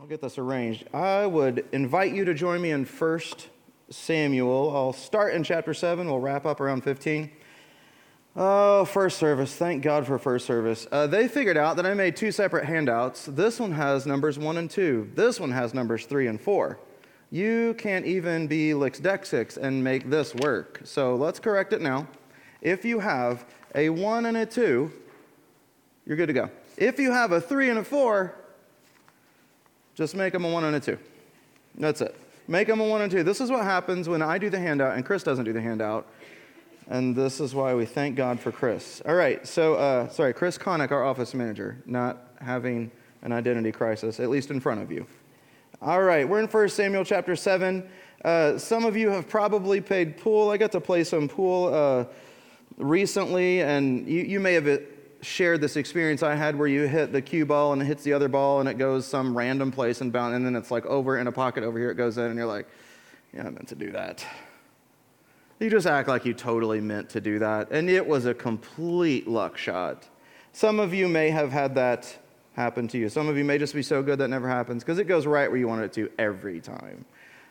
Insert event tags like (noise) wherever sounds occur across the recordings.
I'll get this arranged. I would invite you to join me in 1 Samuel. I'll start in chapter 7, we'll wrap up around 15. Oh, first service. Thank God for first service. Uh, they figured out that I made two separate handouts. This one has numbers 1 and 2, this one has numbers 3 and 4. You can't even be Lixdexix and make this work. So let's correct it now. If you have a 1 and a 2, you're good to go. If you have a 3 and a 4, just make them a 1 and a 2. That's it. Make them a 1 and 2. This is what happens when I do the handout and Chris doesn't do the handout. And this is why we thank God for Chris. All right, so, uh, sorry, Chris Connick, our office manager, not having an identity crisis, at least in front of you. All right, we're in 1 Samuel chapter 7. Uh, some of you have probably played pool. I got to play some pool uh, recently, and you, you may have shared this experience I had where you hit the cue ball and it hits the other ball and it goes some random place and bound, and then it's like over in a pocket over here, it goes in, and you're like, yeah, I meant to do that. You just act like you totally meant to do that, and it was a complete luck shot. Some of you may have had that happen to you. Some of you may just be so good that never happens because it goes right where you want it to every time.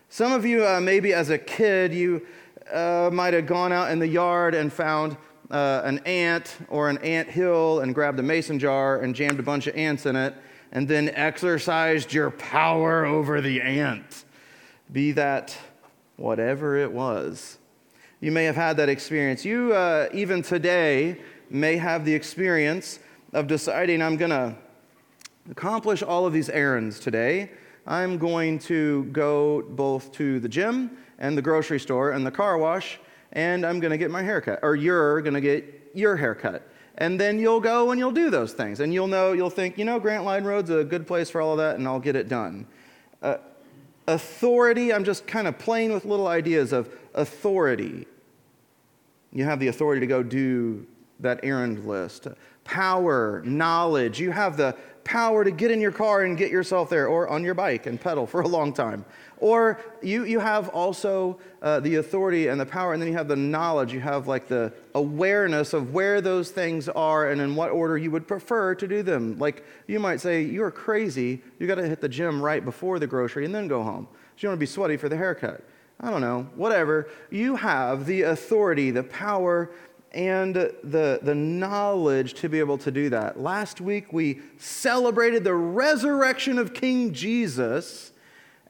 Some of you, uh, maybe as a kid, you uh, might have gone out in the yard and found uh, an ant or an ant hill and grabbed a mason jar and jammed a bunch of ants in it and then exercised your power over the ant. Be that whatever it was. You may have had that experience. You, uh, even today, may have the experience of deciding, I'm going to accomplish all of these errands today, I'm going to go both to the gym and the grocery store and the car wash, and I'm going to get my haircut, or you're going to get your haircut. And then you'll go and you'll do those things, and you'll know, you'll think, you know, Grant Line Road's a good place for all of that, and I'll get it done. Uh, authority, I'm just kind of playing with little ideas of authority. You have the authority to go do that errand list. Power, knowledge, you have the power to get in your car and get yourself there, or on your bike and pedal for a long time. Or you, you have also uh, the authority and the power, and then you have the knowledge. You have like the awareness of where those things are and in what order you would prefer to do them. Like you might say, You're crazy. You got to hit the gym right before the grocery and then go home. So you want to be sweaty for the haircut. I don't know, whatever. You have the authority, the power, and the, the knowledge to be able to do that. Last week, we celebrated the resurrection of King Jesus.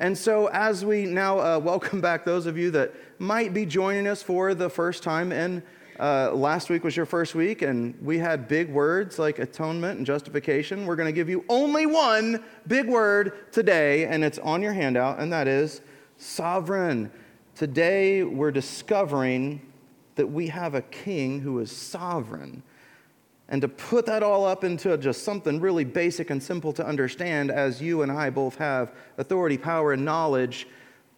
And so, as we now uh, welcome back those of you that might be joining us for the first time, and uh, last week was your first week, and we had big words like atonement and justification. We're going to give you only one big word today, and it's on your handout, and that is sovereign. Today, we're discovering that we have a king who is sovereign. And to put that all up into just something really basic and simple to understand, as you and I both have authority, power, and knowledge,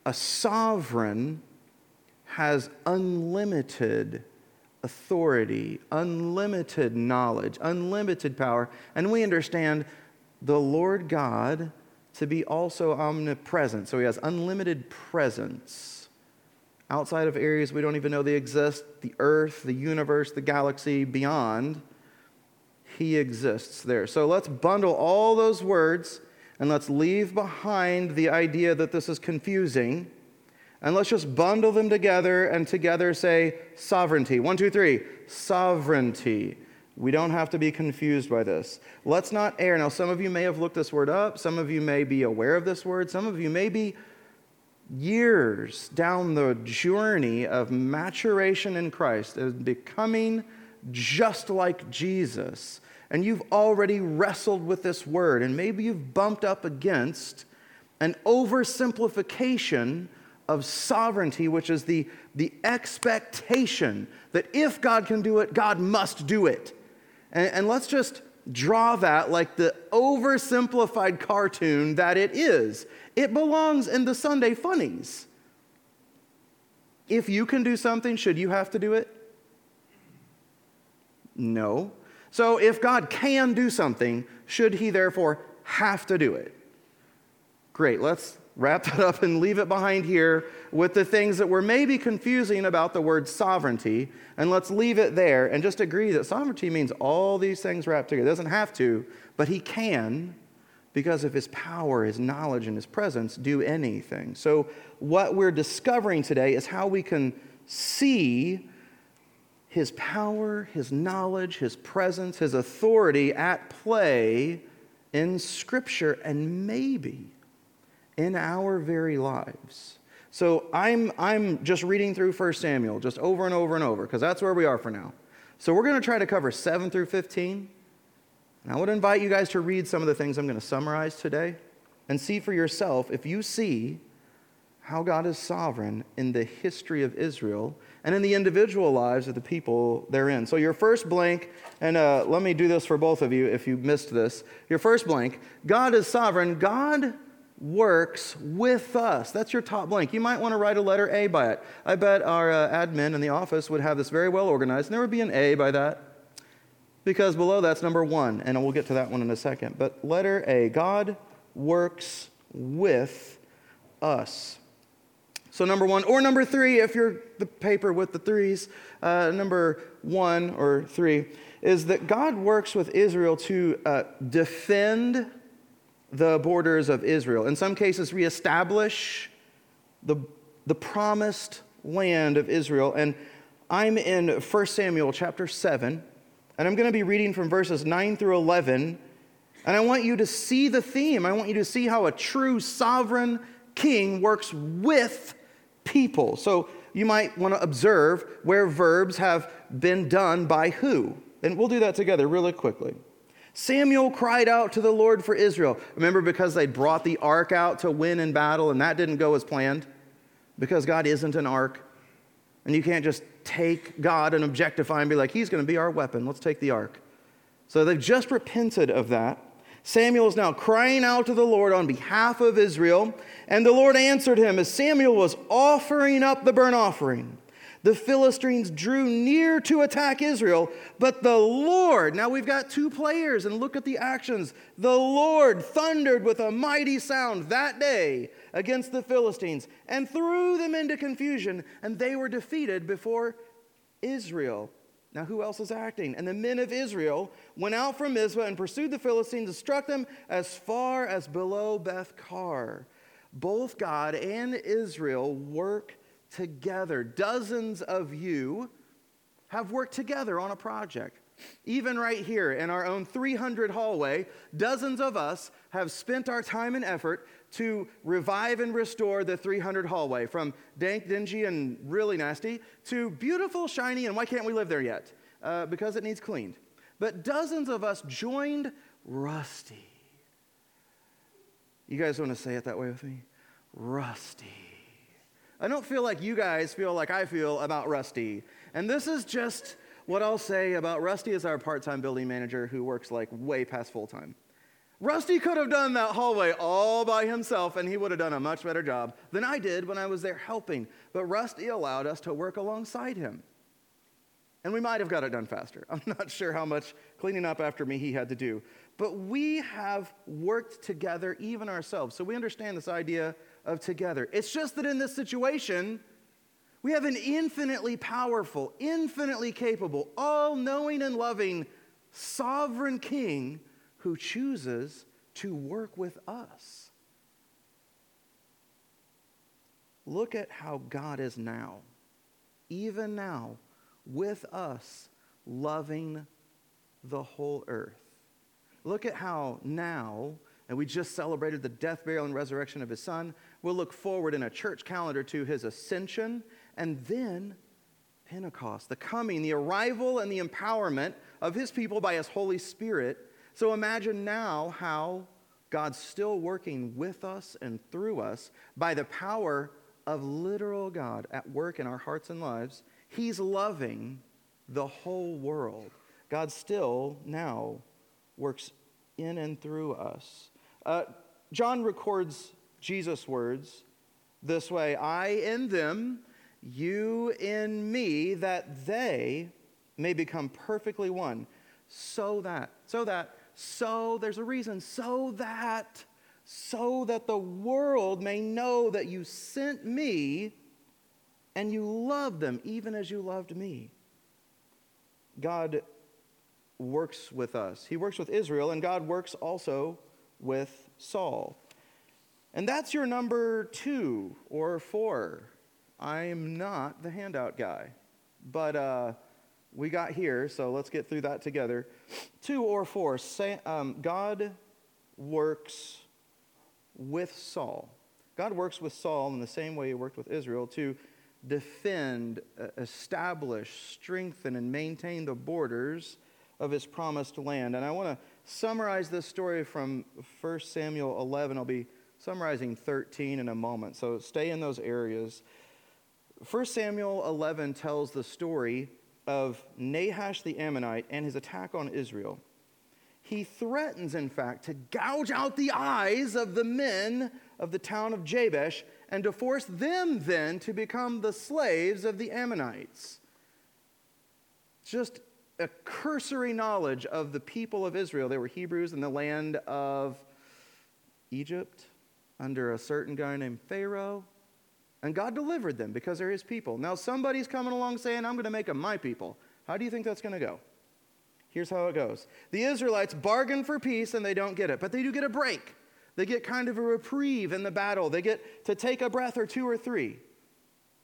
a sovereign has unlimited authority, unlimited knowledge, unlimited power. And we understand the Lord God to be also omnipresent. So he has unlimited presence outside of areas we don't even know they exist, the earth, the universe, the galaxy, beyond, he exists there. So let's bundle all those words and let's leave behind the idea that this is confusing. And let's just bundle them together and together say sovereignty. One, two, three. Sovereignty. We don't have to be confused by this. Let's not err. Now, some of you may have looked this word up. Some of you may be aware of this word. Some of you may be years down the journey of maturation in Christ, of becoming just like Jesus, and you've already wrestled with this word, and maybe you've bumped up against an oversimplification of sovereignty, which is the, the expectation that if God can do it, God must do it. And, and let's just draw that like the oversimplified cartoon that it is. It belongs in the Sunday funnies. If you can do something, should you have to do it? No. So if God can do something, should he therefore have to do it? Great, let's wrap (laughs) that up and leave it behind here with the things that were maybe confusing about the word sovereignty. And let's leave it there and just agree that sovereignty means all these things wrapped together. Doesn't have to, but he can because of his power, his knowledge, and his presence, do anything. So, what we're discovering today is how we can see his power, his knowledge, his presence, his authority at play in Scripture and maybe in our very lives. So I'm, I'm just reading through 1 Samuel just over and over and over because that's where we are for now. So we're going to try to cover 7 through 15. And I would invite you guys to read some of the things I'm going to summarize today and see for yourself if you see how God is sovereign in the history of Israel and in the individual lives of the people therein. So, your first blank, and uh, let me do this for both of you if you missed this. Your first blank God is sovereign. God works with us. That's your top blank. You might want to write a letter A by it. I bet our uh, admin in the office would have this very well organized, and there would be an A by that. Because below that's number one, and we'll get to that one in a second. But letter A God works with us. So, number one, or number three, if you're the paper with the threes, uh, number one or three, is that God works with Israel to uh, defend the borders of Israel. In some cases, reestablish the, the promised land of Israel. And I'm in 1 Samuel chapter 7, and I'm going to be reading from verses 9 through 11. And I want you to see the theme. I want you to see how a true sovereign king works with people. So you might want to observe where verbs have been done by who. And we'll do that together really quickly. Samuel cried out to the Lord for Israel. Remember, because they brought the ark out to win in battle, and that didn't go as planned? Because God isn't an ark. And you can't just take God and objectify and be like, He's going to be our weapon. Let's take the ark. So they've just repented of that. Samuel is now crying out to the Lord on behalf of Israel, and the Lord answered him as Samuel was offering up the burnt offering. The Philistines drew near to attack Israel, but the Lord, now we've got two players, and look at the actions. The Lord thundered with a mighty sound that day against the Philistines and threw them into confusion, and they were defeated before Israel. Now, who else is acting? And the men of Israel went out from Mizpah and pursued the Philistines and struck them as far as below Beth Car. Both God and Israel work together. Dozens of you have worked together on a project. Even right here in our own 300 hallway, dozens of us have spent our time and effort to revive and restore the 300 hallway from dank, dingy, and really nasty to beautiful, shiny, and why can't we live there yet? Uh, because it needs cleaned. But dozens of us joined Rusty. You guys want to say it that way with me? Rusty. I don't feel like you guys feel like I feel about Rusty. And this is just what I'll say about Rusty as our part time building manager who works like way past full time. Rusty could have done that hallway all by himself, and he would have done a much better job than I did when I was there helping. But Rusty allowed us to work alongside him. And we might have got it done faster. (laughs) I'm not sure how much cleaning up after me he had to do. But we have worked together, even ourselves. So we understand this idea of together. It's just that in this situation, we have an infinitely powerful, infinitely capable, all knowing and loving sovereign king who chooses to work with us. Look at how God is now, even now, with us, loving the whole earth. Look at how now, and we just celebrated the death, burial, and resurrection of his son. We'll look forward in a church calendar to his ascension and then Pentecost, the coming, the arrival, and the empowerment of his people by his Holy Spirit so imagine now how God's still working with us and through us by the power of literal God at work in our hearts and lives. He's loving the whole world. God still now works in and through us. Uh, John records Jesus' words this way I in them, you in me, that they may become perfectly one. So that, so that so there's a reason, so that, so that the world may know that you sent me and you love them even as you loved me. God works with us. He works with Israel, and God works also with Saul. And that's your number two or four. I'm not the handout guy. But uh, we got here, so let's get through that together. Two or four. Say, um, God works with Saul. God works with Saul in the same way he worked with Israel to defend, establish, strengthen, and maintain the borders of his promised land. And I want to summarize this story from 1 Samuel 11. I'll be summarizing 13 in a moment, so stay in those areas. 1 Samuel 11 tells the story of Nahash the Ammonite and his attack on Israel. He threatens, in fact, to gouge out the eyes of the men of the town of Jabesh and to force them then to become the slaves of the Ammonites. Just a cursory knowledge of the people of Israel. They were Hebrews in the land of Egypt under a certain guy named Pharaoh. And God delivered them because they're his people. Now somebody's coming along saying, I'm going to make them my people. How do you think that's going to go? Here's how it goes The Israelites bargain for peace and they don't get it, but they do get a break. They get kind of a reprieve in the battle. They get to take a breath or two or three.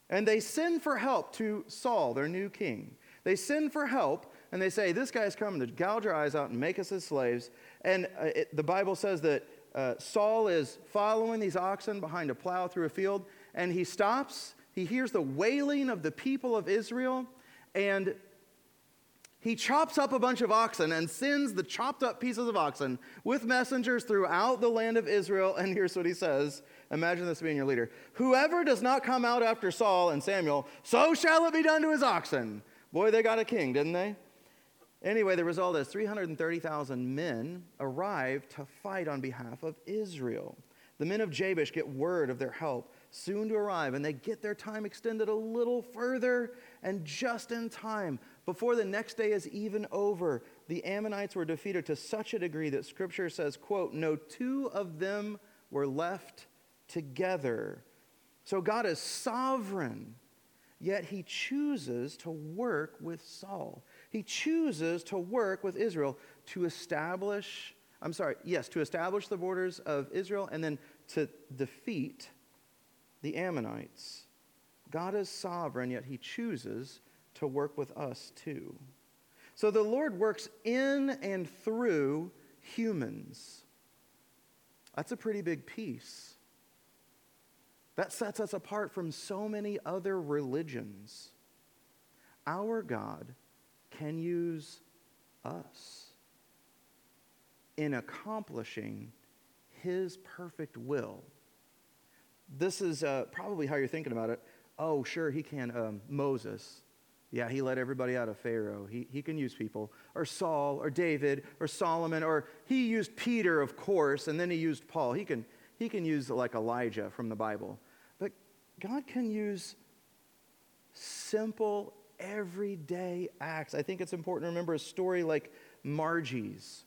And they send for help to Saul, their new king. They send for help and they say, This guy's coming to gouge our eyes out and make us his slaves. And uh, it, the Bible says that uh, Saul is following these oxen behind a plow through a field, and he stops. He hears the wailing of the people of Israel, and he chops up a bunch of oxen and sends the chopped up pieces of oxen with messengers throughout the land of Israel. And here's what he says Imagine this being your leader Whoever does not come out after Saul and Samuel, so shall it be done to his oxen. Boy, they got a king, didn't they? Anyway, the result is 330,000 men arrive to fight on behalf of Israel. The men of Jabesh get word of their help soon to arrive, and they get their time extended a little further, and just in time, before the next day is even over, the Ammonites were defeated to such a degree that scripture says, quote, no two of them were left together. So God is sovereign, yet he chooses to work with Saul. He chooses to work with Israel to establish, I'm sorry, yes, to establish the borders of Israel and then to defeat the Ammonites. God is sovereign, yet he chooses to work with us too. So the Lord works in and through humans. That's a pretty big piece. That sets us apart from so many other religions. Our God can use us in accomplishing His perfect will. This is uh, probably how you're thinking about it. Oh, sure, He can. Um, Moses. Yeah, he let everybody out of Pharaoh. He, he can use people. Or Saul, or David, or Solomon, or he used Peter, of course, and then he used Paul. He can, he can use like Elijah from the Bible. But God can use simple everyday acts. I think it's important to remember a story like Margie's,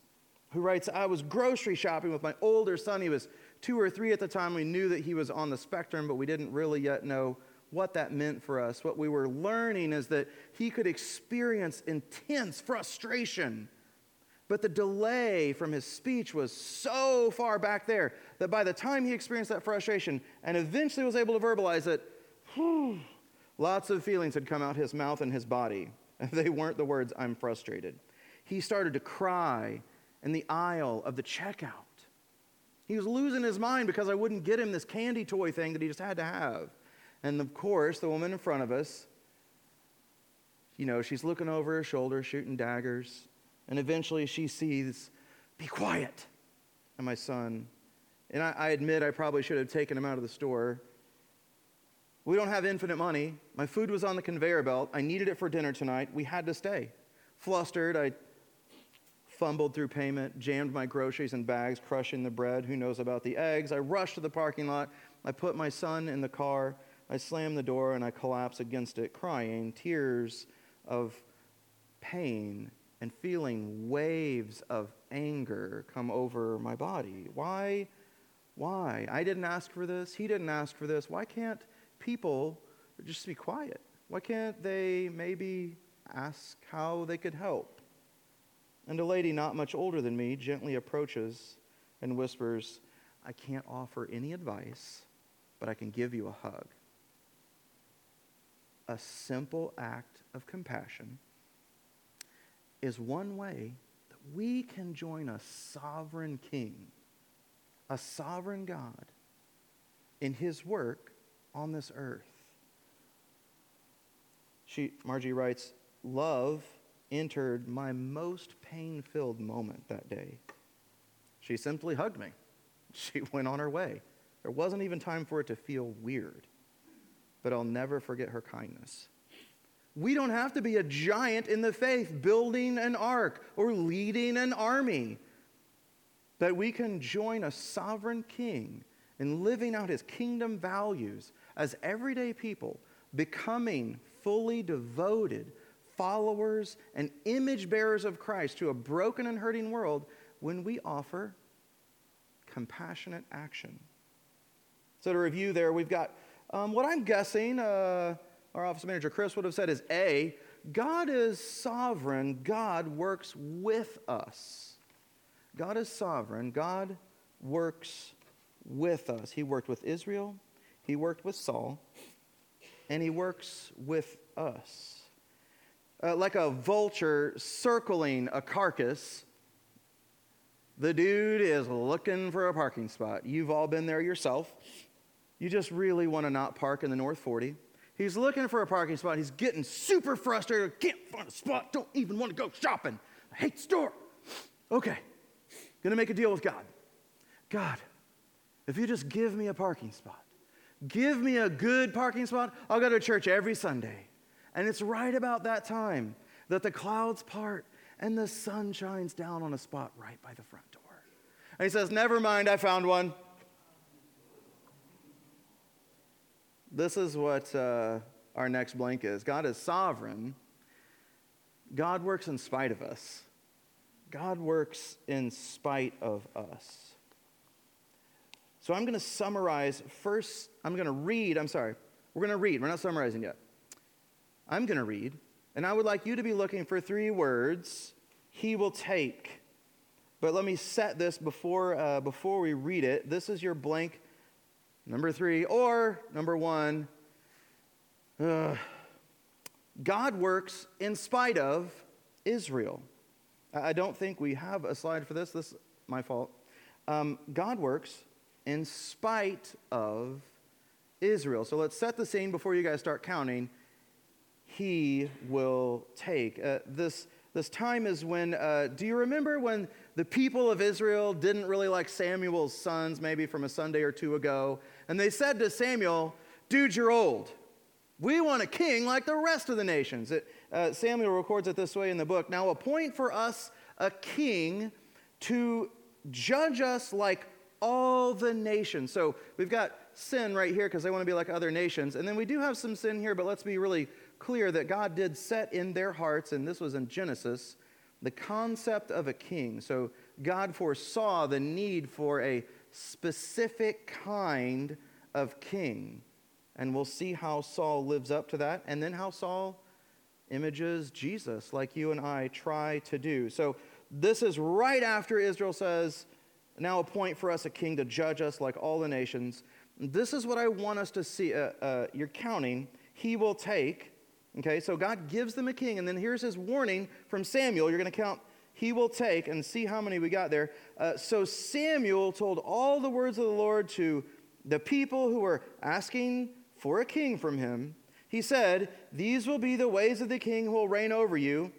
who writes I was grocery shopping with my older son. He was two or three at the time. We knew that he was on the spectrum, but we didn't really yet know what that meant for us. What we were learning is that he could experience intense frustration. But the delay from his speech was so far back there that by the time he experienced that frustration and eventually was able to verbalize it, Lots of feelings had come out his mouth and his body. (laughs) They weren't the words, I'm frustrated. He started to cry in the aisle of the checkout. He was losing his mind because I wouldn't get him this candy toy thing that he just had to have. And of course, the woman in front of us, you know, she's looking over her shoulder, shooting daggers. And eventually she sees, Be quiet. And my son, and I, I admit I probably should have taken him out of the store we don't have infinite money. My food was on the conveyor belt. I needed it for dinner tonight. We had to stay. Flustered, I fumbled through payment, jammed my groceries in bags, crushing the bread. Who knows about the eggs? I rushed to the parking lot. I put my son in the car. I slammed the door and I collapsed against it, crying, tears of pain and feeling waves of anger come over my body. Why? Why? I didn't ask for this. He didn't ask for this. Why can't people just be quiet? Why can't they maybe ask how they could help? And a lady not much older than me gently approaches and whispers, I can't offer any advice, but I can give you a hug. A simple act of compassion is one way that we can join a sovereign king, a sovereign God, in his work on this earth. She, Margie writes, Love entered my most pain filled moment that day. She simply hugged me. She (laughs) went on her way. There wasn't even time for it to feel weird. But I'll never forget her kindness. We don't have to be a giant in the faith building an ark or leading an army. That we can join a sovereign king in living out his kingdom values as everyday people, becoming fully devoted followers and image bearers of Christ to a broken and hurting world when we offer compassionate action. So, to review there, we've got um, what I'm guessing uh, our office manager Chris would have said is A, God is sovereign, God works with us. God is sovereign, God works with us. He worked with Israel, He worked with Saul, and He works with us uh, like a vulture circling a carcass. The dude is looking for a parking spot. You've all been there yourself. You just really want to not park in the North 40. He's looking for a parking spot. He's getting super frustrated. Can't find a spot. Don't even want to go shopping. I hate the store. Okay, gonna make a deal with God. God, if you just give me a parking spot, give me a good parking spot, I'll go to church every Sunday. And it's right about that time that the clouds part and the sun shines down on a spot right by the front door. And he says, Never mind, I found one. This is what uh, our next blank is God is sovereign. God works in spite of us. God works in spite of us. So I'm going to summarize first. I'm going to read. I'm sorry. We're going to read. We're not summarizing yet. I'm going to read, and I would like you to be looking for three words He will take. But let me set this before, uh, before we read it. This is your blank number three, or number one. Uh, God works in spite of Israel. I don't think we have a slide for this. This is my fault. Um, God works in spite of Israel. So let's set the scene before you guys start counting he will take. Uh, this, this time is when, uh, do you remember when the people of Israel didn't really like Samuel's sons, maybe from a Sunday or two ago? And they said to Samuel, Dude, you're old. We want a king like the rest of the nations. It, uh, Samuel records it this way in the book Now appoint for us a king to judge us like all the nations. So we've got sin right here because they want to be like other nations. And then we do have some sin here, but let's be really clear that God did set in their hearts, and this was in Genesis, the concept of a king. So God foresaw the need for a specific kind of king. And we'll see how Saul lives up to that, and then how Saul images Jesus, like you and I try to do. So this is right after Israel says, Now appoint for us a king to judge us like all the nations. This is what I want us to see. Uh, uh, you're counting. He will take Okay, so God gives them a king, and then here's his warning from Samuel. You're going to count, he will take, and see how many we got there. Uh, so Samuel told all the words of the Lord to the people who were asking for a king from him. He said, These will be the ways of the king who will reign over you.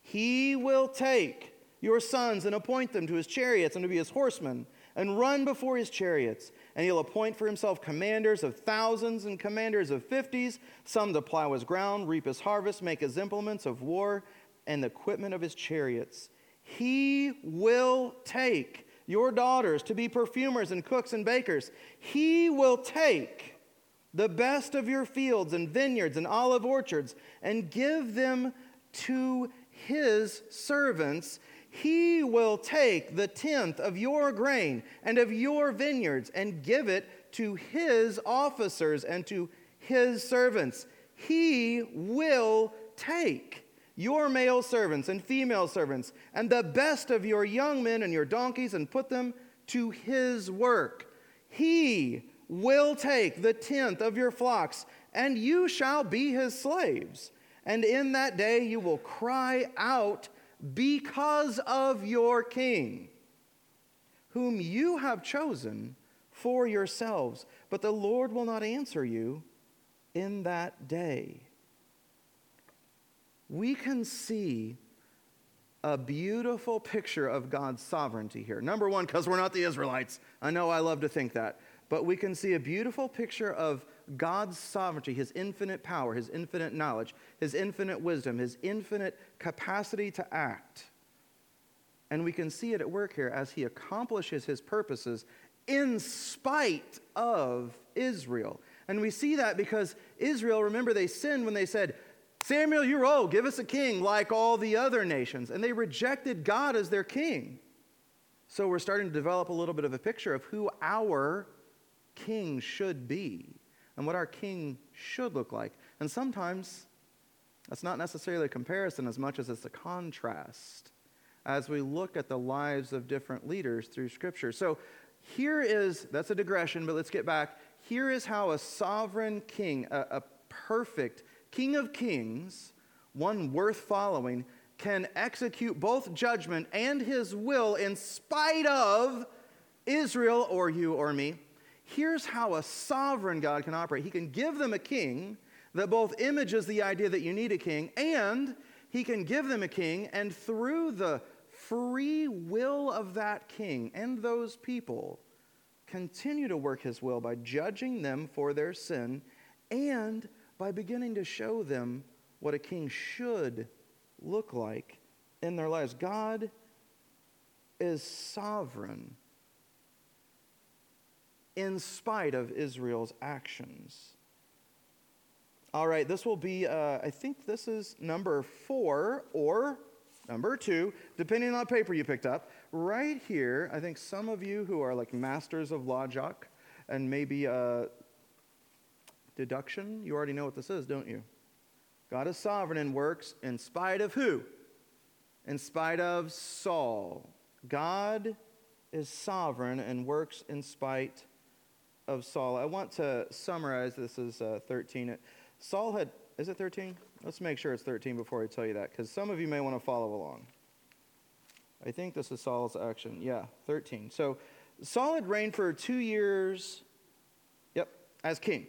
He will take your sons and appoint them to his chariots and to be his horsemen and run before his chariots. And he'll appoint for himself commanders of thousands and commanders of fifties, some to plow his ground, reap his harvest, make his implements of war, and the equipment of his chariots. He will take your daughters to be perfumers and cooks and bakers. He will take the best of your fields and vineyards and olive orchards and give them to his servants he will take the tenth of your grain and of your vineyards and give it to his officers and to his servants. He will take your male servants and female servants, and the best of your young men and your donkeys, and put them to his work. He will take the tenth of your flocks, and you shall be his slaves. And in that day you will cry out because of your king, whom you have chosen for yourselves. But the Lord will not answer you in that day. We can see a beautiful picture of God's sovereignty here. Number one, because we're not the Israelites. I know I love to think that. But we can see a beautiful picture of God's sovereignty, his infinite power, his infinite knowledge, his infinite wisdom, his infinite capacity to act. And we can see it at work here as he accomplishes his purposes in spite of Israel. And we see that because Israel, remember, they sinned when they said, Samuel, you're old, give us a king like all the other nations. And they rejected God as their king. So we're starting to develop a little bit of a picture of who our king should be and what our king should look like. And sometimes that's not necessarily a comparison as much as it's a contrast as we look at the lives of different leaders through Scripture. So here is, that's a digression, but let's get back. Here is how a sovereign king, a, a perfect king of kings, one worth following, can execute both judgment and his will in spite of Israel or you or me here's how a sovereign God can operate. He can give them a king that both images the idea that you need a king, and he can give them a king, and through the free will of that king and those people, continue to work his will by judging them for their sin and by beginning to show them what a king should look like in their lives. God is sovereign in spite of Israel's actions. All right, this will be, uh, I think this is number four or number two, depending on the paper you picked up. Right here, I think some of you who are like masters of logic and maybe uh, deduction, you already know what this is, don't you? God is sovereign and works in spite of who? In spite of Saul. God is sovereign and works in spite of Saul. I want to summarize this is uh, 13. Saul had, is it 13? Let's make sure it's 13 before I tell you that, because some of you may want to follow along. I think this is Saul's action. Yeah, 13. So Saul had reigned for two years, yep, as king.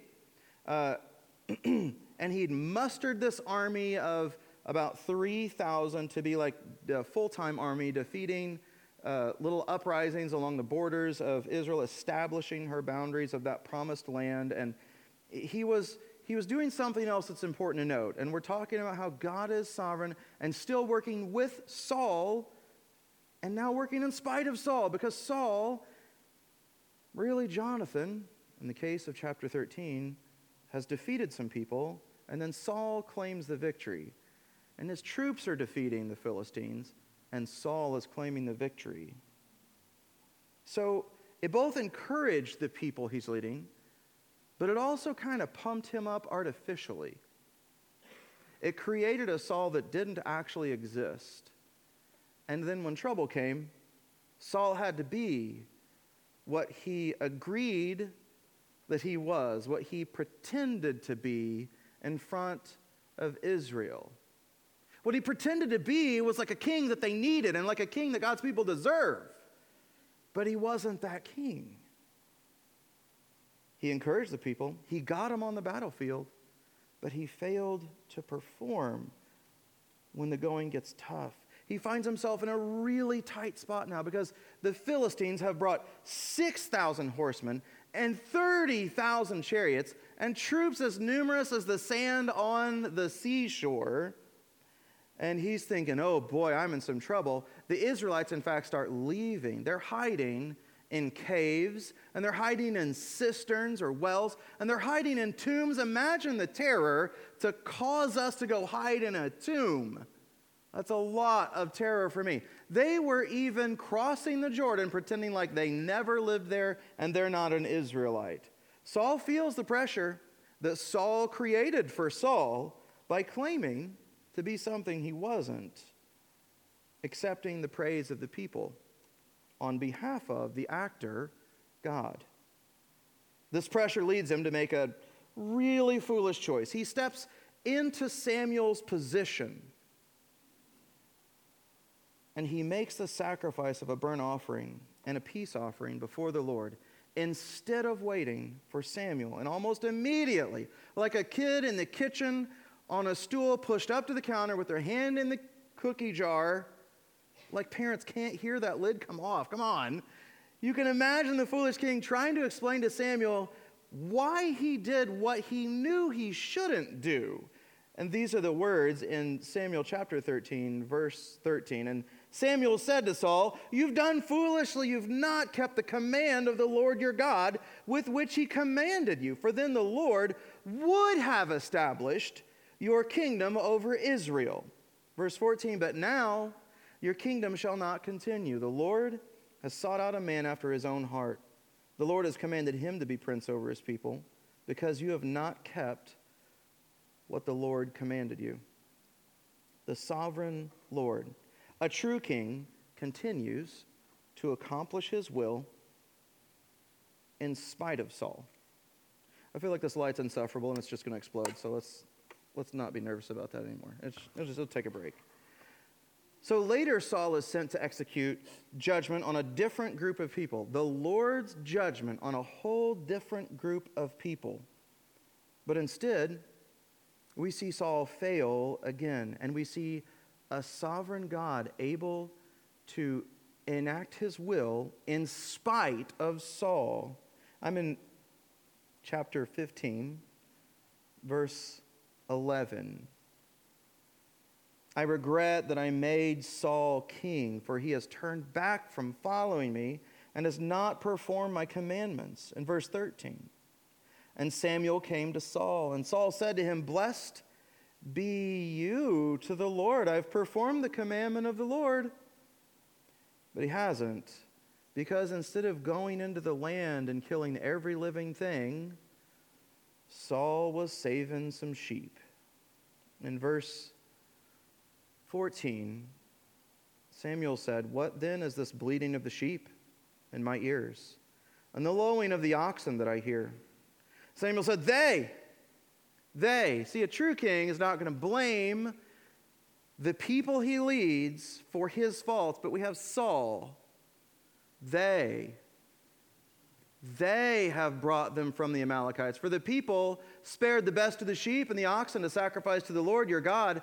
Uh, (clears throat) and he'd mustered this army of about 3,000 to be like the full time army defeating uh, little uprisings along the borders of Israel, establishing her boundaries of that promised land. And he was, he was doing something else that's important to note. And we're talking about how God is sovereign and still working with Saul and now working in spite of Saul because Saul, really Jonathan, in the case of chapter 13, has defeated some people. And then Saul claims the victory. And his troops are defeating the Philistines and Saul is claiming the victory. So it both encouraged the people he's leading, but it also kind of pumped him up artificially. It created a Saul that didn't actually exist. And then when trouble came, Saul had to be what he agreed that he was, what he pretended to be in front of Israel. What he pretended to be was like a king that they needed and like a king that God's people deserve. But he wasn't that king. He encouraged the people, he got them on the battlefield, but he failed to perform when the going gets tough. He finds himself in a really tight spot now because the Philistines have brought 6,000 horsemen and 30,000 chariots and troops as numerous as the sand on the seashore and he's thinking, oh boy, I'm in some trouble. The Israelites, in fact, start leaving. They're hiding in caves, and they're hiding in cisterns or wells, and they're hiding in tombs. Imagine the terror to cause us to go hide in a tomb. That's a lot of terror for me. They were even crossing the Jordan, pretending like they never lived there and they're not an Israelite. Saul feels the pressure that Saul created for Saul by claiming to be something he wasn't, accepting the praise of the people on behalf of the actor, God. This pressure leads him to make a really foolish choice. He steps into Samuel's position and he makes the sacrifice of a burnt offering and a peace offering before the Lord instead of waiting for Samuel. And almost immediately, like a kid in the kitchen on a stool pushed up to the counter with their hand in the cookie jar, like parents can't hear that lid come off. Come on. You can imagine the foolish king trying to explain to Samuel why he did what he knew he shouldn't do. And these are the words in Samuel chapter 13, verse 13. And Samuel said to Saul, You've done foolishly. You've not kept the command of the Lord your God with which he commanded you. For then the Lord would have established your kingdom over Israel. Verse 14, But now your kingdom shall not continue. The Lord has sought out a man after his own heart. The Lord has commanded him to be prince over his people because you have not kept what the Lord commanded you. The sovereign Lord a true king continues to accomplish his will in spite of Saul. I feel like this light's insufferable and it's just going to explode, so let's, let's not be nervous about that anymore. It's, it's just, it'll take a break. So later, Saul is sent to execute judgment on a different group of people, the Lord's judgment on a whole different group of people. But instead, we see Saul fail again, and we see a sovereign God able to enact his will in spite of Saul. I'm in chapter 15, verse 11. I regret that I made Saul king, for he has turned back from following me and has not performed my commandments. In verse 13. And Samuel came to Saul, and Saul said to him, Blessed be you to the Lord. I've performed the commandment of the Lord. But he hasn't, because instead of going into the land and killing every living thing, Saul was saving some sheep. In verse 14, Samuel said, What then is this bleating of the sheep in my ears, and the lowing of the oxen that I hear? Samuel said, They, they. See, a true king is not going to blame the people he leads for his faults, but we have Saul. They. They have brought them from the Amalekites. For the people spared the best of the sheep and the oxen to sacrifice to the Lord your God.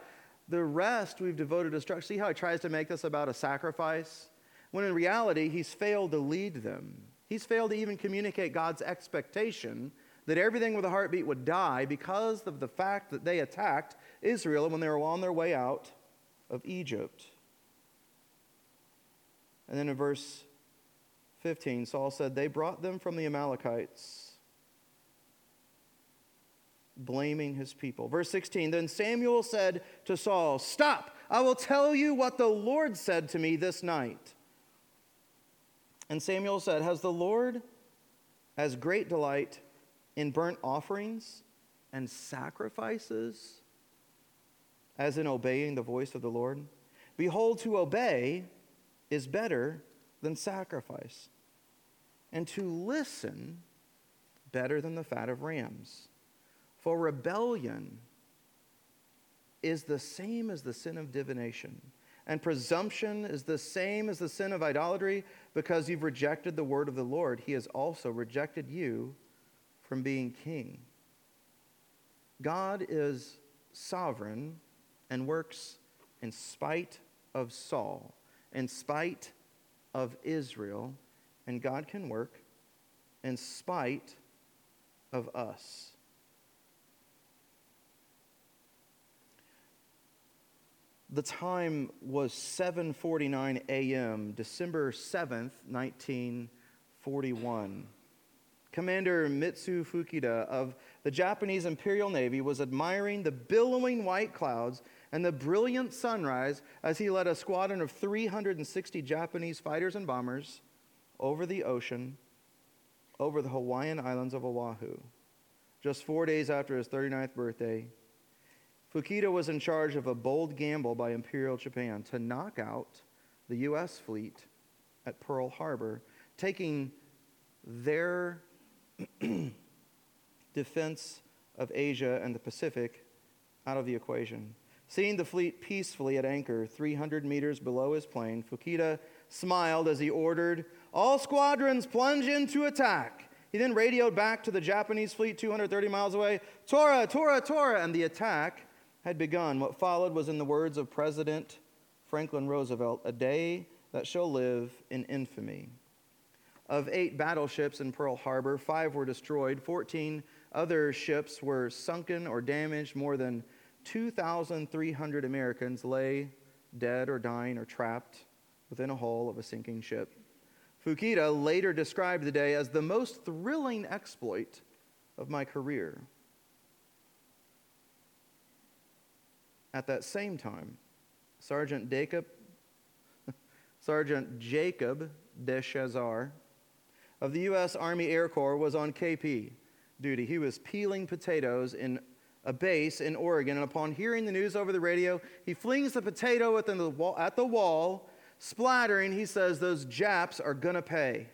The rest we've devoted to destruction. See how he tries to make this about a sacrifice? When in reality, he's failed to lead them. He's failed to even communicate God's expectation that everything with a heartbeat would die because of the fact that they attacked Israel when they were on their way out of Egypt. And then in verse 15, Saul said, They brought them from the Amalekites, blaming his people. Verse 16, Then Samuel said to Saul, Stop, I will tell you what the Lord said to me this night. And Samuel said, Has the Lord as great delight in burnt offerings and sacrifices as in obeying the voice of the Lord? Behold, to obey is better than sacrifice, and to listen better than the fat of rams. For rebellion is the same as the sin of divination, and presumption is the same as the sin of idolatry, because you've rejected the word of the Lord. He has also rejected you from being king. God is sovereign and works in spite of Saul, in spite of Israel, and God can work in spite of us. The time was 7:49 a.m., December 7th, 1941. Commander Mitsuo Fuchida of the Japanese Imperial Navy was admiring the billowing white clouds and the brilliant sunrise as he led a squadron of 360 Japanese fighters and bombers over the ocean over the Hawaiian islands of Oahu. Just four days after his 39th birthday, Fuchida was in charge of a bold gamble by Imperial Japan to knock out the U.S. fleet at Pearl Harbor, taking their (clears throat) defense of Asia and the Pacific out of the equation. Seeing the fleet peacefully at anchor 300 meters below his plane, Fuchida smiled as he ordered, All squadrons plunge into attack. He then radioed back to the Japanese fleet 230 miles away, Tora, Tora, Tora, and the attack had begun. What followed was, in the words of President Franklin Roosevelt, a day that shall live in infamy. Of eight battleships in Pearl Harbor, five were destroyed, 14 other ships were sunken or damaged, more than 2,300 Americans lay dead or dying or trapped within a hull of a sinking ship. Fuchida later described the day as the most thrilling exploit of my career. At that same time, Sergeant Jacob, (laughs) Sergeant Jacob DeShazer of the U.S. Army Air Corps was on KP duty. He was peeling potatoes in a base in Oregon, and upon hearing the news over the radio, he flings the potato at the wall, at the wall splattering. He says, Those Japs are going to pay.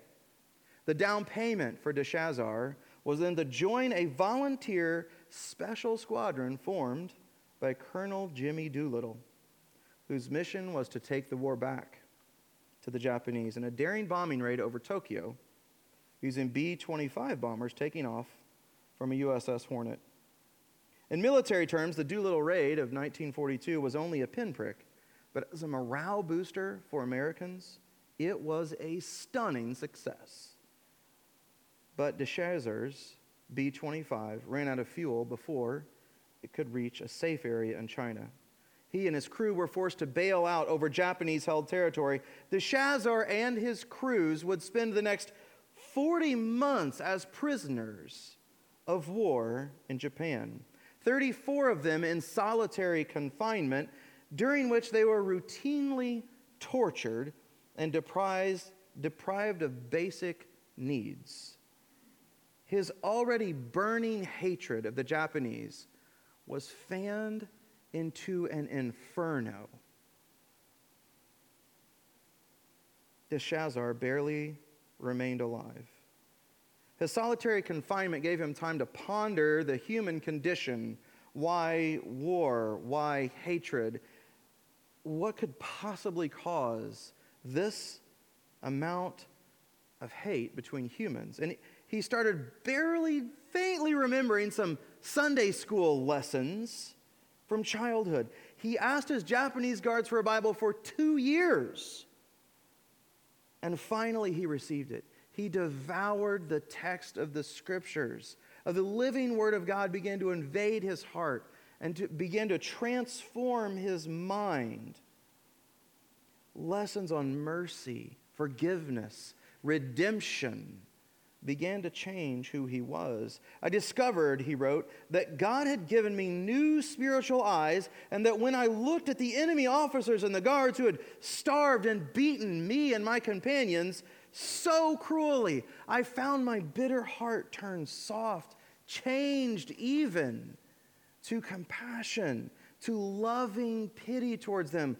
The down payment for DeShazer was then to join a volunteer special squadron formed by Colonel Jimmy Doolittle, whose mission was to take the war back to the Japanese in a daring bombing raid over Tokyo using B 25 bombers taking off from a USS Hornet. In military terms, the Doolittle raid of 1942 was only a pinprick, but as a morale booster for Americans, it was a stunning success. But DeShazer's B 25 ran out of fuel before it could reach a safe area in China. He and his crew were forced to bail out over Japanese held territory. DeShazer and his crews would spend the next 40 months as prisoners of war in Japan, 34 of them in solitary confinement, during which they were routinely tortured and deprived, deprived of basic needs. His already burning hatred of the Japanese was fanned into an inferno. DeShazer barely remained alive. His solitary confinement gave him time to ponder the human condition. Why war? Why hatred? What could possibly cause this amount of hate between humans? And he started barely, faintly remembering some Sunday school lessons from childhood. He asked his Japanese guards for a Bible for two years. And finally, he received it. He devoured the text of the scriptures, of the living word of God began to invade his heart and to begin to transform his mind. Lessons on mercy, forgiveness, redemption began to change who he was. I discovered, he wrote, that God had given me new spiritual eyes, and that when I looked at the enemy officers and the guards who had starved and beaten me and my companions, so cruelly. I found my bitter heart turned soft, changed even to compassion, to loving pity towards them.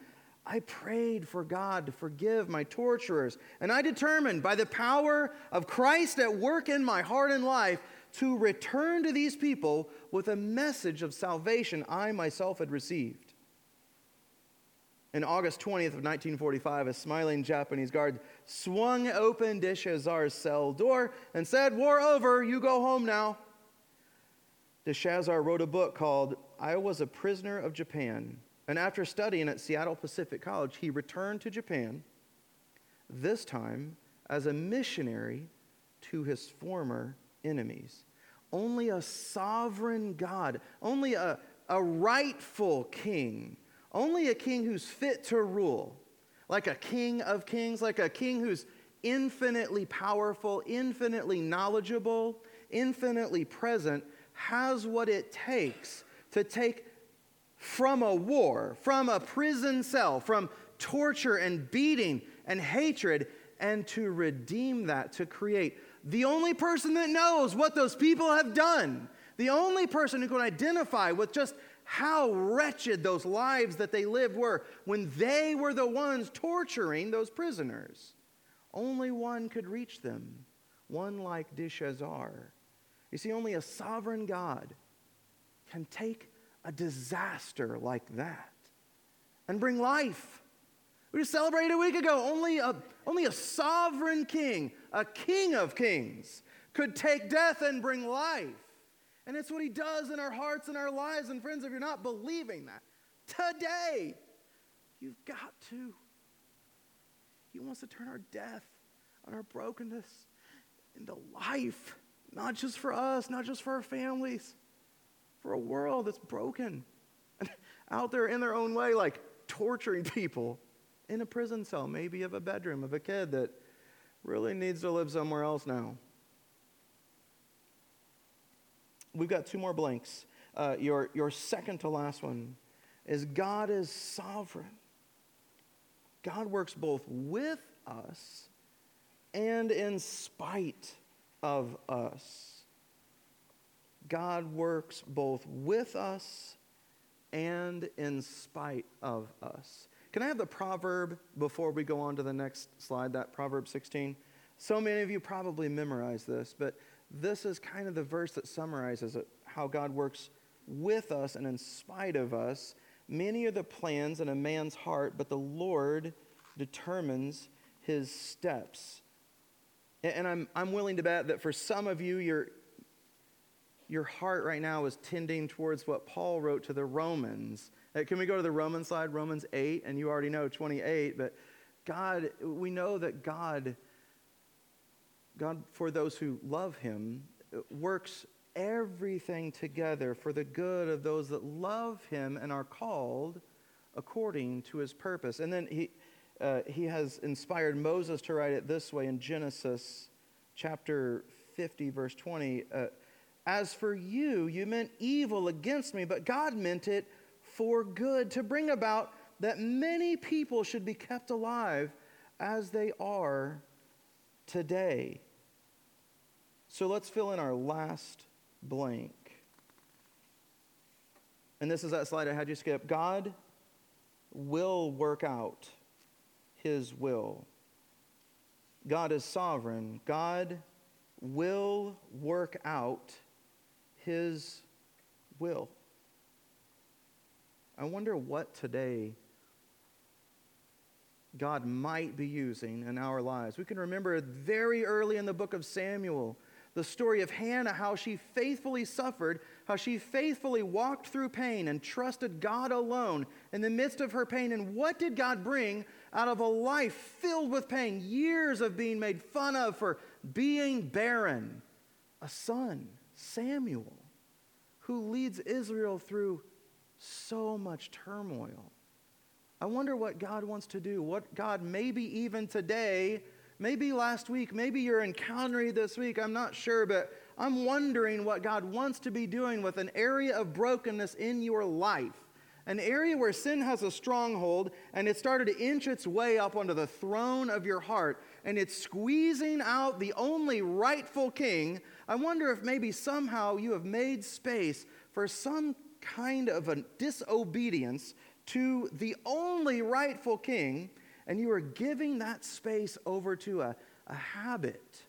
I prayed for God to forgive my torturers, and I determined by the power of Christ at work in my heart and life to return to these people with a message of salvation I myself had received. In August 20th of 1945, a smiling Japanese guard swung open DeShazer's cell door and said, War over, you go home now. DeShazer wrote a book called I Was a Prisoner of Japan. And after studying at Seattle Pacific College, he returned to Japan, this time as a missionary to his former enemies. Only a sovereign God, only a, a rightful king only a king who's fit to rule, like a king of kings, like a king who's infinitely powerful, infinitely knowledgeable, infinitely present, has what it takes to take from a war, from a prison cell, from torture and beating and hatred, and to redeem that, to create the only person that knows what those people have done, the only person who can identify with just how wretched those lives that they lived were when they were the ones torturing those prisoners. Only one could reach them, one like DeShazer. You see, only a sovereign God can take a disaster like that and bring life. We just celebrated a week ago. Only a, only a sovereign king, a king of kings, could take death and bring life. And it's what he does in our hearts and our lives. And friends, if you're not believing that today, you've got to. He wants to turn our death and our brokenness into life, not just for us, not just for our families, for a world that's broken and (laughs) out there in their own way, like torturing people in a prison cell, maybe of a bedroom of a kid that really needs to live somewhere else now. We've got two more blanks. Uh, your, your second to last one is God is sovereign. God works both with us and in spite of us. God works both with us and in spite of us. Can I have the proverb before we go on to the next slide, that Proverb 16? So many of you probably memorize this, but this is kind of the verse that summarizes it, how God works with us and in spite of us. Many are the plans in a man's heart, but the Lord determines his steps. And I'm, I'm willing to bet that for some of you, your, your heart right now is tending towards what Paul wrote to the Romans. Uh, can we go to the Roman side, Romans 8? And you already know 28, but God, we know that God, God, for those who love him, works everything together for the good of those that love him and are called according to his purpose. And then he, uh, he has inspired Moses to write it this way in Genesis chapter 50, verse 20. Uh, As for you, you meant evil against me, but God meant it for good, to bring about that many people should be kept alive as they are today. So let's fill in our last blank. And this is that slide I had you skip. God will work out his will. God is sovereign. God will work out his will. I wonder what today God might be using in our lives. We can remember very early in the book of Samuel the story of Hannah, how she faithfully suffered, how she faithfully walked through pain and trusted God alone in the midst of her pain. And what did God bring out of a life filled with pain, years of being made fun of for being barren? A son, Samuel, who leads Israel through so much turmoil. I wonder what God wants to do, what God maybe even today Maybe last week, maybe you're encountering this week, I'm not sure, but I'm wondering what God wants to be doing with an area of brokenness in your life. An area where sin has a stronghold and it started to inch its way up onto the throne of your heart and it's squeezing out the only rightful king. I wonder if maybe somehow you have made space for some kind of a disobedience to the only rightful king and you are giving that space over to a, a habit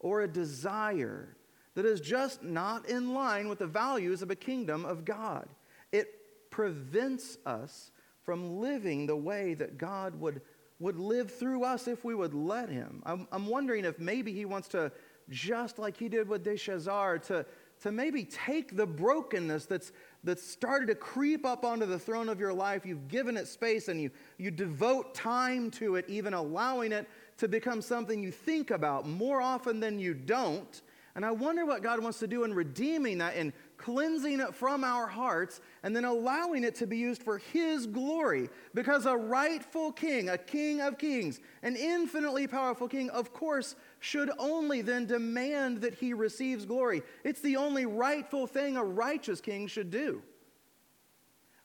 or a desire that is just not in line with the values of a kingdom of God. It prevents us from living the way that God would, would live through us if we would let Him. I'm, I'm wondering if maybe He wants to, just like He did with DeShazer, to, to maybe take the brokenness that's, that's started to creep up onto the throne of your life. You've given it space and you, you devote time to it, even allowing it to become something you think about more often than you don't. And I wonder what God wants to do in redeeming that and cleansing it from our hearts and then allowing it to be used for His glory. Because a rightful king, a king of kings, an infinitely powerful king, of course, should only then demand that he receives glory. It's the only rightful thing a righteous king should do.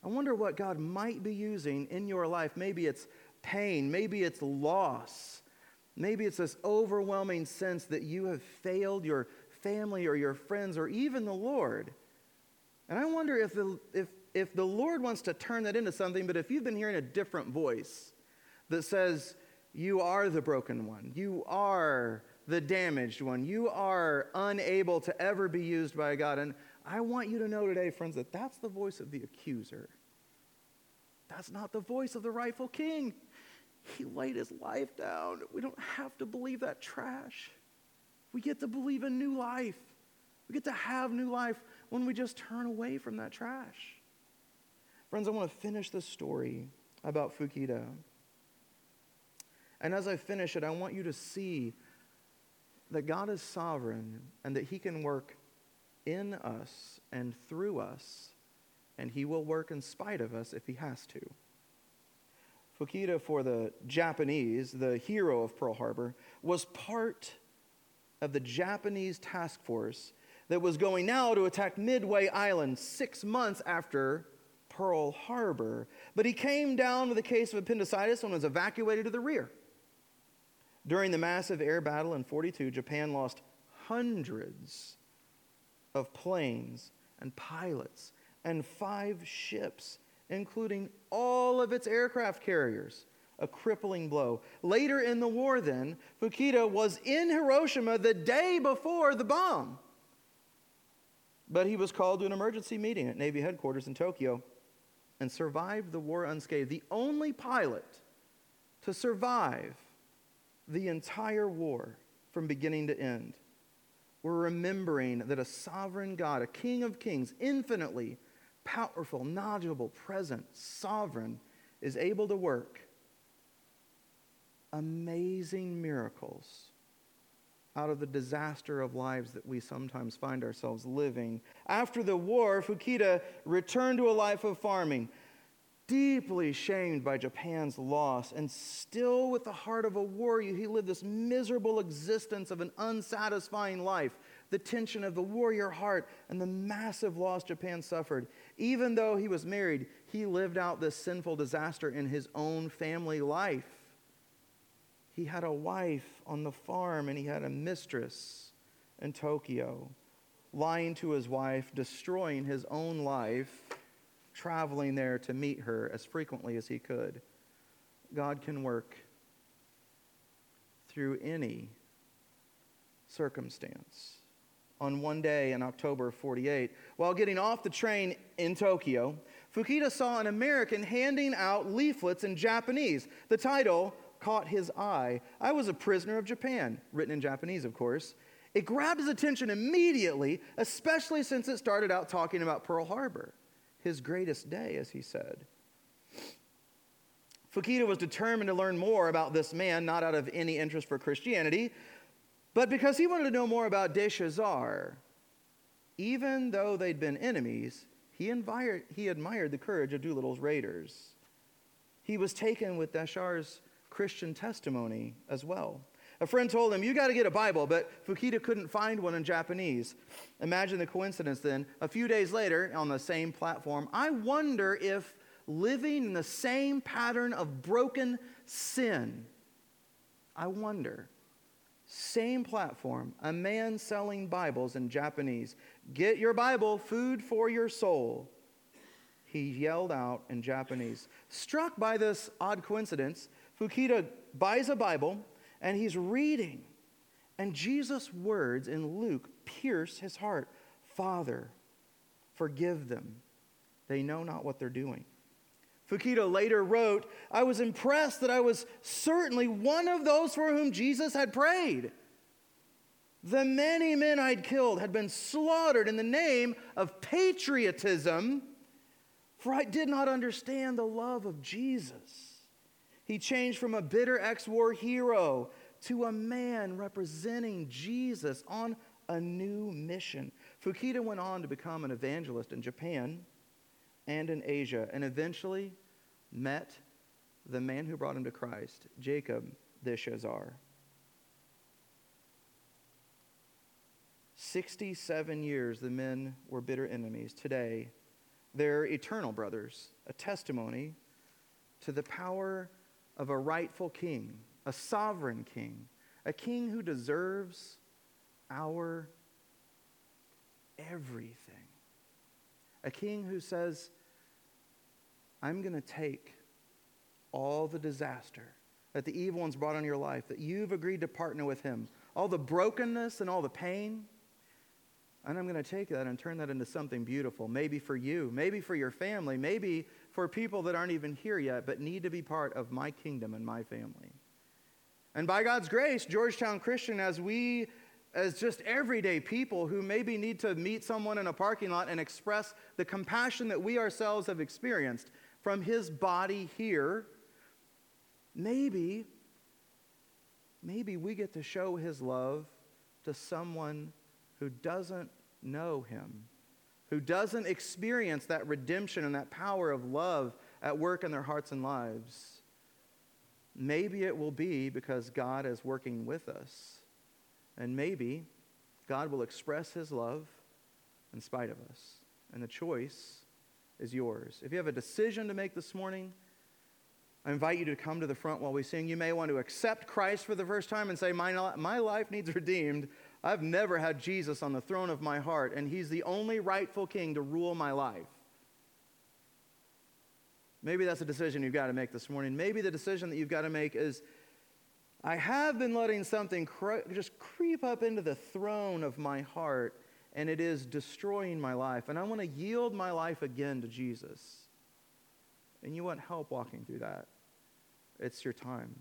I wonder what God might be using in your life. Maybe it's pain, maybe it's loss, maybe it's this overwhelming sense that you have failed your family or your friends or even the Lord. And I wonder if, the, if if the Lord wants to turn that into something, but if you've been hearing a different voice that says, you are the broken one, you are the damaged one, you are unable to ever be used by God. And I want you to know today, friends, that that's the voice of the accuser. That's not the voice of the rightful king. He laid his life down. We don't have to believe that trash. We get to believe in new life. We get to have new life when we just turn away from that trash. Friends, I want to finish this story about Fuchida. And as I finish it, I want you to see that God is sovereign and that He can work in us and through us, and He will work in spite of us if He has to. Fuchida, for the Japanese, the hero of Pearl Harbor, was part of the Japanese task force that was going now to attack Midway Island six months after Pearl Harbor. But he came down with a case of appendicitis and was evacuated to the rear. During the massive air battle in 42, Japan lost hundreds of planes and pilots and five ships, including all of its aircraft carriers. A crippling blow. Later in the war, then, Fuchida was in Hiroshima the day before the bomb. But he was called to an emergency meeting at Navy headquarters in Tokyo and survived the war unscathed. The only pilot to survive the entire war from beginning to end. We're remembering that a sovereign God, a King of kings, infinitely powerful, knowledgeable, present, sovereign, is able to work amazing miracles out of the disaster of lives that we sometimes find ourselves living. After the war, Fuchida returned to a life of farming deeply shamed by Japan's loss, and still with the heart of a warrior, he lived this miserable existence of an unsatisfying life. The tension of the warrior heart and the massive loss Japan suffered. Even though he was married, he lived out this sinful disaster in his own family life. He had a wife on the farm and he had a mistress in Tokyo, lying to his wife, destroying his own life traveling there to meet her as frequently as he could. God can work through any circumstance. On one day in October of 48, while getting off the train in Tokyo, Fuchida saw an American handing out leaflets in Japanese. The title caught his eye. I was a prisoner of Japan, written in Japanese, of course. It grabbed his attention immediately, especially since it started out talking about Pearl Harbor his greatest day, as he said. Fuchida was determined to learn more about this man, not out of any interest for Christianity, but because he wanted to know more about DeShazer. Even though they'd been enemies, he, admired, he admired the courage of Doolittle's raiders. He was taken with DeShazer's Christian testimony as well. A friend told him, You got to get a Bible, but Fuchida couldn't find one in Japanese. Imagine the coincidence then. A few days later, on the same platform, I wonder if living in the same pattern of broken sin, I wonder, same platform, a man selling Bibles in Japanese. Get your Bible, food for your soul. He yelled out in Japanese. Struck by this odd coincidence, Fuchida buys a Bible and he's reading. And Jesus' words in Luke pierce his heart Father, forgive them. They know not what they're doing. Fuchida later wrote, I was impressed that I was certainly one of those for whom Jesus had prayed. The many men I'd killed had been slaughtered in the name of patriotism, for I did not understand the love of Jesus. He changed from a bitter ex war hero to a man representing Jesus on a new mission. Fuchida went on to become an evangelist in Japan and in Asia, and eventually met the man who brought him to Christ, Jacob DeShazer. 67 years the men were bitter enemies. Today, they're eternal brothers, a testimony to the power of a rightful king, a sovereign king, a king who deserves our everything. A king who says, I'm going to take all the disaster that the evil one's brought on your life, that you've agreed to partner with him, all the brokenness and all the pain, and I'm going to take that and turn that into something beautiful, maybe for you, maybe for your family, maybe for people that aren't even here yet, but need to be part of my kingdom and my family. And by God's grace, Georgetown Christian, as we, as just everyday people who maybe need to meet someone in a parking lot and express the compassion that we ourselves have experienced from his body here, maybe, maybe we get to show his love to someone who doesn't know him, who doesn't experience that redemption and that power of love at work in their hearts and lives. Maybe it will be because God is working with us. And maybe God will express his love in spite of us. And the choice is yours. If you have a decision to make this morning, I invite you to come to the front while we sing. You may want to accept Christ for the first time and say, My, my life needs redeemed. I've never had Jesus on the throne of my heart, and he's the only rightful king to rule my life. Maybe that's a decision you've got to make this morning. Maybe the decision that you've got to make is I have been letting something cre- just creep up into the throne of my heart, and it is destroying my life. And I want to yield my life again to Jesus. And you want help walking through that. It's your time.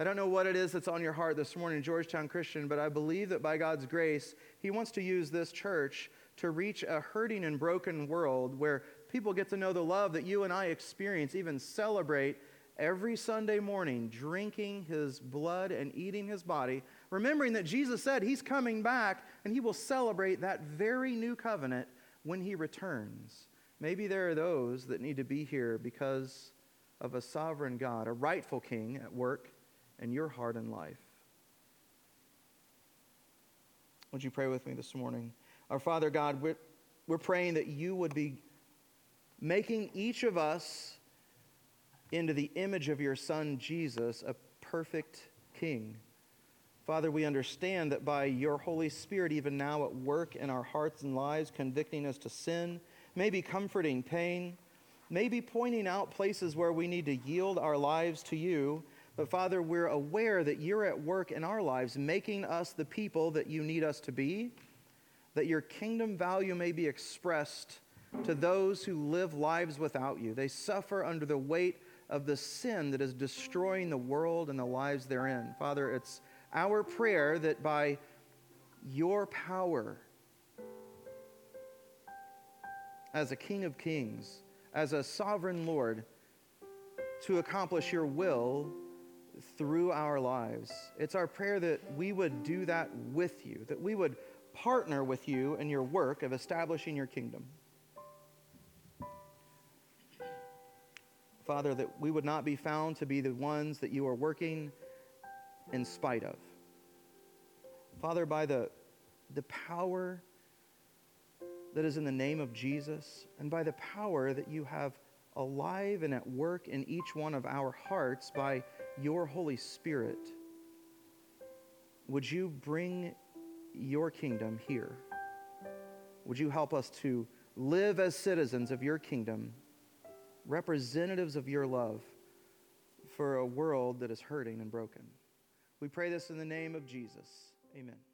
I don't know what it is that's on your heart this morning, Georgetown Christian, but I believe that by God's grace, He wants to use this church to reach a hurting and broken world where people get to know the love that you and I experience, even celebrate every Sunday morning, drinking His blood and eating His body, remembering that Jesus said He's coming back and He will celebrate that very new covenant when He returns. Maybe there are those that need to be here because of a sovereign God, a rightful king at work and your heart and life. Would you pray with me this morning? Our Father God, we're, we're praying that you would be making each of us into the image of your Son, Jesus, a perfect King. Father, we understand that by your Holy Spirit, even now at work in our hearts and lives, convicting us to sin, maybe comforting pain, maybe pointing out places where we need to yield our lives to you but Father, we're aware that you're at work in our lives, making us the people that you need us to be, that your kingdom value may be expressed to those who live lives without you. They suffer under the weight of the sin that is destroying the world and the lives therein. Father, it's our prayer that by your power as a King of Kings, as a sovereign Lord, to accomplish your will through our lives. It's our prayer that we would do that with you, that we would partner with you in your work of establishing your kingdom. Father, that we would not be found to be the ones that you are working in spite of. Father, by the, the power that is in the name of Jesus, and by the power that you have alive and at work in each one of our hearts by your Holy Spirit, would you bring your kingdom here? Would you help us to live as citizens of your kingdom, representatives of your love for a world that is hurting and broken? We pray this in the name of Jesus. Amen.